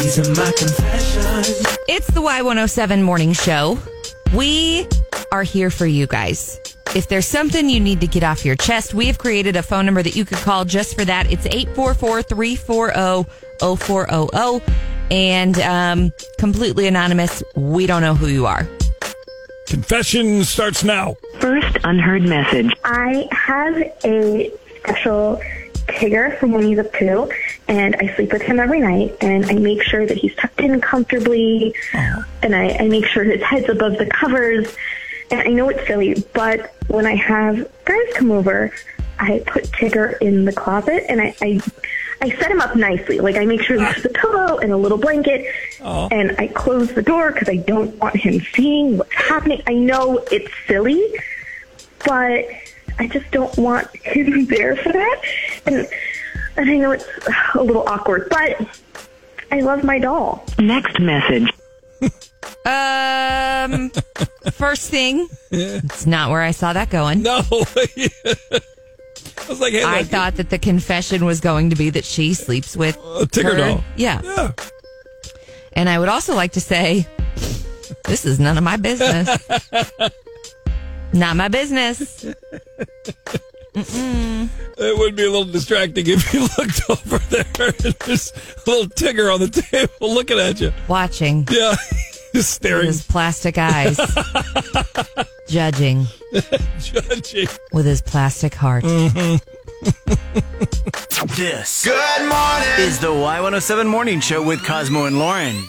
These are my confessions. It's the Y107 morning show. We are here for you guys. If there's something you need to get off your chest, we have created a phone number that you could call just for that. It's 844 340 0400 and um, completely anonymous. We don't know who you are. Confession starts now. First unheard message. I have a special Tigger from Winnie the Pooh, and I sleep with him every night, and I make sure that he's tucked in comfortably, and I, I make sure his head's above the covers. And I know it's silly, but when I have guys come over, I put Tigger in the closet, and I, I I set him up nicely. Like I make sure there's a pillow and a little blanket, and I close the door because I don't want him seeing what's happening. I know it's silly, but I just don't want him there for that. And and I know it's a little awkward, but I love my doll. Next message. Um, first thing, it's not where I saw that going. No. I was like, hey, I look, thought that the confession was going to be that she sleeps with a Tigger her- doll. Yeah. Yeah. And I would also like to say, this is none of my business. Not my business. It would be a little distracting if you looked over there and there's a little Tigger on the table looking at you. Watching Yeah. Just with staring, his plastic eyes, judging judging. with his plastic heart. Mm-hmm. This Good morning is the Y107 Morning Show with Cosmo and Lauren.